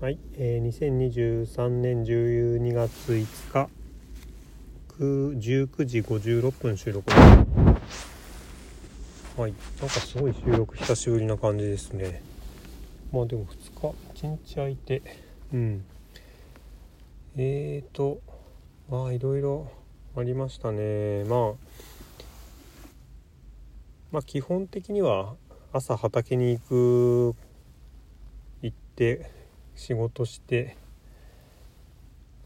はい、えー、2023年12月5日19時56分収録です。はいなんかすごい収録久しぶりな感じですね。まあでも2日1日空いて。うん。えーとまあいろいろありましたね。まあまあ基本的には朝畑に行く行って仕事して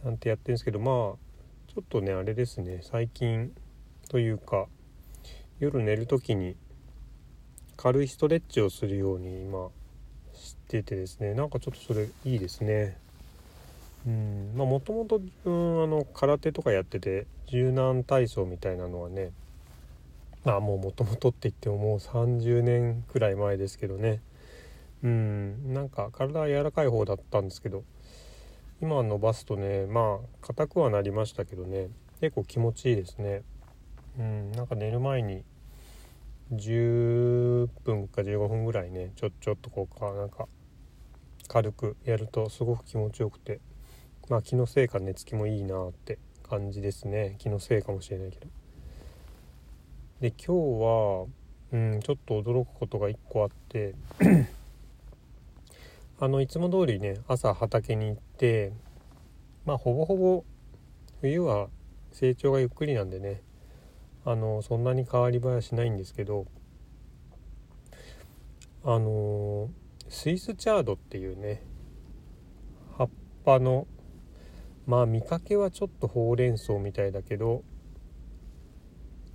なんてやってるんですけどまあちょっとねあれですね最近というか夜寝る時に軽いストレッチをするように今しててですねなんかちょっとそれいいですね。うんまあもともと空手とかやってて柔軟体操みたいなのはねまあもうもともとって言ってももう30年くらい前ですけどねうん。なんか体は柔らかい方だったんですけど今伸ばすとねまあ硬くはなりましたけどね。結構気持ちいいですね。うん。なんか寝る前に10分か15分ぐらいねちょちょっとこうかなんか軽くやるとすごく気持ちよくて。まあ気のせいか寝つきもいいなって感じですね。気のせいかもしれないけど。で今日は、うん、ちょっと驚くことが1個あってあのいつも通りね朝畑に行ってまあほぼほぼ冬は成長がゆっくりなんでねあのそんなに変わり映えはしないんですけどあのスイスチャードっていうね葉っぱのまあ見かけはちょっとほうれん草みたいだけど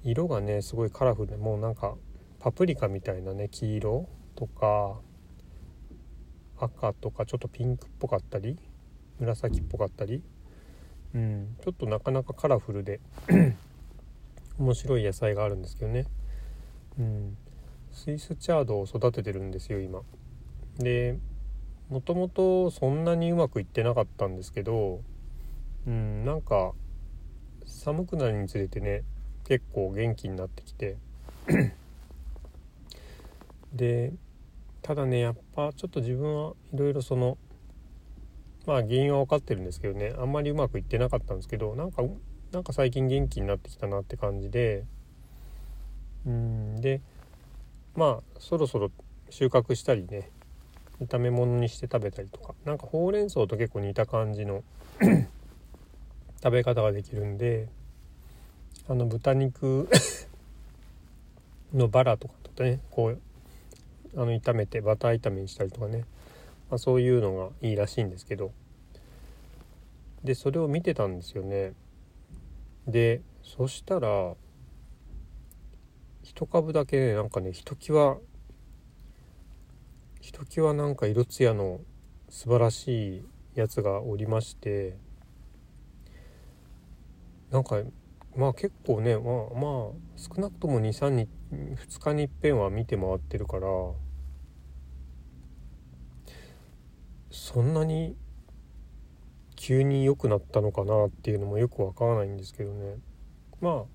色がねすごいカラフルでもうなんかパプリカみたいなね黄色とか赤とかちょっとピンクっぽかったり紫っぽかったり、うん、ちょっとなかなかカラフルで 面白い野菜があるんですけどね、うん、スイスチャードを育ててるんですよ今。でもともとそんなにうまくいってなかったんですけど、うん、なんか寒くなるにつれてね結構元気になってきて。でただねやっぱちょっと自分はいろいろそのまあ原因は分かってるんですけどねあんまりうまくいってなかったんですけどなんかなんか最近元気になってきたなって感じでうんでまあそろそろ収穫したりね炒め物にして食べたりとかなんかほうれん草と結構似た感じの 食べ方ができるんであの豚肉のバラとかとねこうあの炒めてバター炒めにしたりとかね、まあ、そういうのがいいらしいんですけど。でそれを見てたんですよね。でそしたら一株だけなんかねひときわひときわなんか色艶の素晴らしいやつがおりましてなんかまあ結構ねまあまあ少なくとも23日2日にいっぺんは見て回ってるからそんなに急に良くなったのかなっていうのもよくわからないんですけどね。ま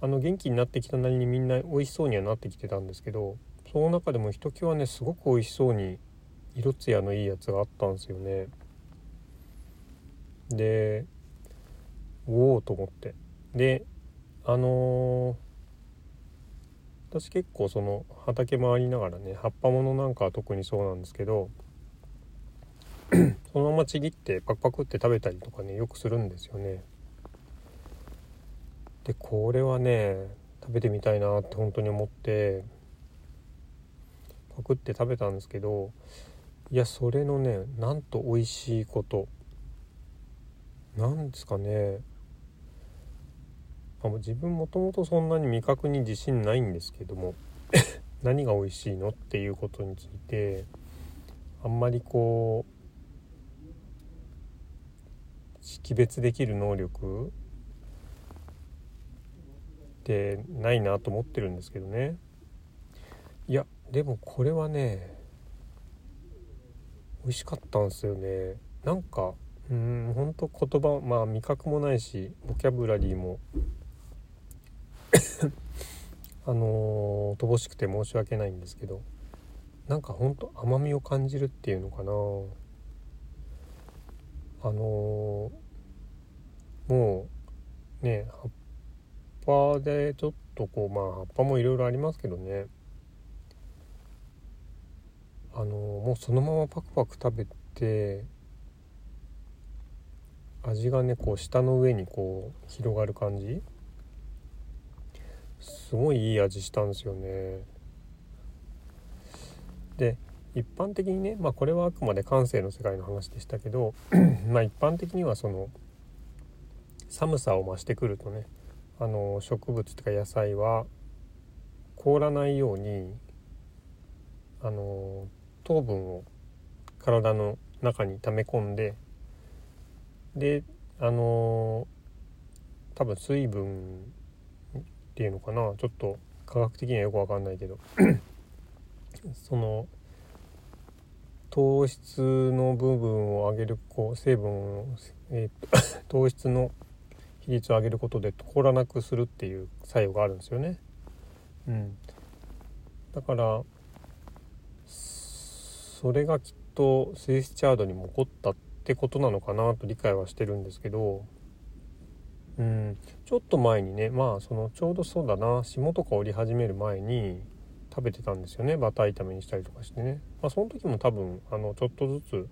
ああの元気になってきたなりにみんな美味しそうにはなってきてたんですけどその中でもひときわねすごく美味しそうに色艶のいいやつがあったんですよね。でおおと思って。であのー、私結構その畑回りながらね葉っぱものなんかは特にそうなんですけど そのままちぎってパクパクって食べたりとかねよくするんですよね。でこれはね食べてみたいなって本当に思ってパクって食べたんですけどいやそれのねなんと美味しいこと。なんですかね。あ自分もともとそんなに味覚に自信ないんですけども 何が美味しいのっていうことについてあんまりこう識別できる能力ってないなと思ってるんですけどね。いやでもこれはね美味しかったんですよね。なんかうんほんと言葉まあ味覚もないしボキャブラリーも あのー、乏しくて申し訳ないんですけどなんかほんと甘みを感じるっていうのかな。あのー、もうね葉っぱでちょっとこうまあ葉っぱもいろいろありますけどね。あのー、もうそのままパクパク食べて味がねこう舌の上にこう広がる感じ。すごいいい味したんですよね。で一般的にねまあこれはあくまで感性の世界の話でしたけど まあ一般的にはその寒さを増してくるとねあの植物とか野菜は凍らないようにあの糖分を体の中に溜め込んでであの多分水分っていうのかな？ちょっと科学的にはよく分かんないけど。その糖質の部分を上げるこう成分を、えー、糖質の比率を上げることで凍らなくするっていう作用があるんですよね。うん、だからそれがきっとスイスチャードにも起こったってことなのかなと理解はしてるんですけど。うん。ちょっと前にねまあそのちょうどそうだな。霜とか降り始める前に食べてたんですよね。バター炒めにしたりとかしてね、まあ、その時も多分あのちょっとずつ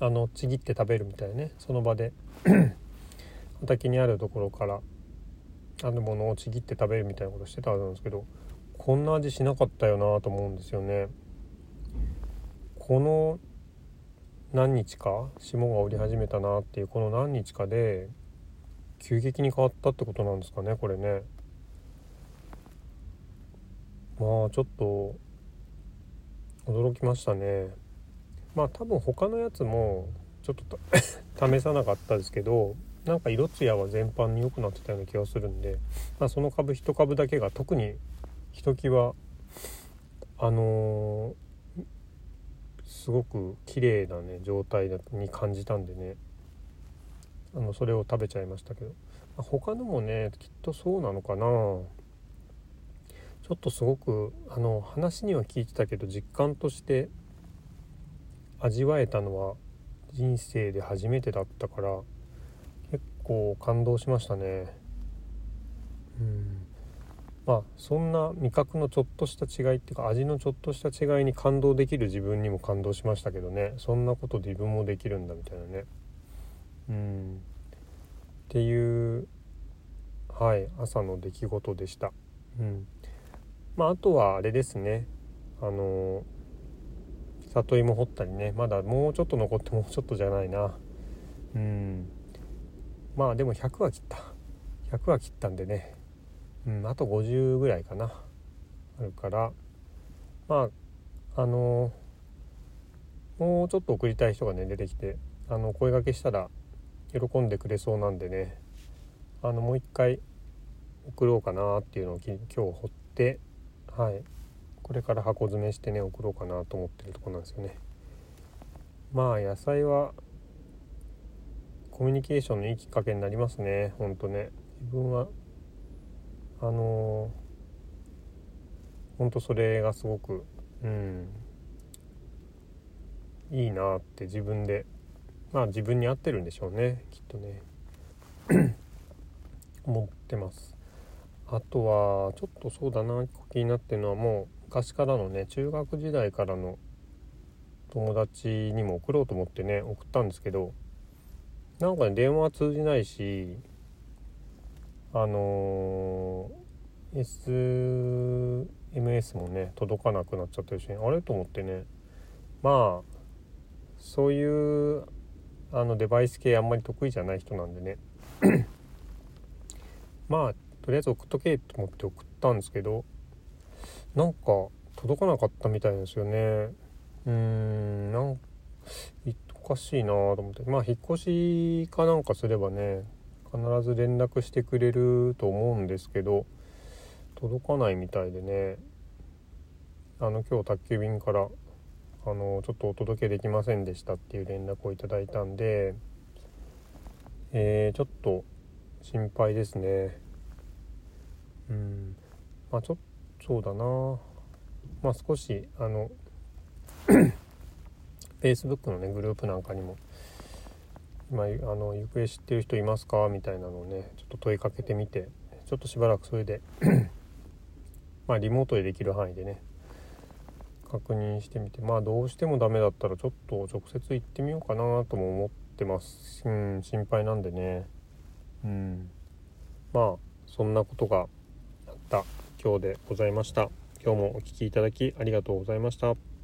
あのちぎって食べるみたいね。その場で 畑にあるところからあるものをちぎって食べるみたいなことしてたはずなんですけどこんな味しなかったよなと思うんですよね。この何日か霜が降り始めたなっていうこの何日かで急激に変わったってことなんですかねこれね。まあちょっと驚きましたね。まあ多分他のやつもちょっと 試さなかったですけどなんか色艶は全般に良くなってたような気がするんで、まあ、その株1株だけが特にひときわあのー、すごく綺麗なね状態に感じたんでね。あのそれを食べちゃいましたけど、まあ、他のもねきっとそうなのかな。ちょっとすごくあの話には聞いてたけど実感として味わえたのは人生で初めてだったから結構感動しましたね。うん。まあそんな味覚のちょっとした違いっていうか味のちょっとした違いに感動できる自分にも感動しましたけどね。そんなこと自分もできるんだみたいなね。うん。っていうはい朝の出来事でした。うん。まあ、あとはあれですね。あの里芋掘ったりね。まだもうちょっと残ってもうちょっとじゃないな。うん。まあでも100は切った。100は切ったんでね。うんあと50ぐらいかな。あるから。まああのもうちょっと送りたい人がね出てきてあの声がけしたら喜んでくれそうなんでね。あのもう一回送ろうかなっていうのを今日掘ってはい。これから箱詰めしてね送ろうかなと思ってるとこなんですよね。まあ野菜はコミュニケーションのいいきっかけになりますね。ほんとね。自分はあのー、ほんとそれがすごくうん。いいなって自分でまあ自分に合ってるんでしょうね。とね 思ってます。あとはちょっとそうだな気になってるのはもう昔からのね中学時代からの友達にも送ろうと思ってね送ったんですけどなんかね電話通じないしあのー、SMS もね届かなくなっちゃってるし、あれ？と思ってね。まあそういうあのデバイス系あんまり得意じゃない人なんでね。まあとりあえず送っとけと思って送ったんですけどなんか届かなかったみたいですよね。うーんなんおかしいなと思って。まあ引っ越しかなんかすればね必ず連絡してくれると思うんですけど届かないみたいでね。あの今日宅急便からあのちょっとお届けできませんでしたっていう連絡をいただいたんで、えー、ちょっと心配ですね。うん。まあちょっとそうだな。まあ少しあの Facebook のねグループなんかにも今あの行方知ってる人いますか？みたいなのをねちょっと問いかけてみてちょっとしばらくそれで まあリモートでできる範囲でね確認してみてまあどうしてもダメだったらちょっと直接行ってみようかなとも思ってます。うん心配なんでね。うん。まあそんなことがあった今日でございました。今日もお聴きいただきありがとうございました。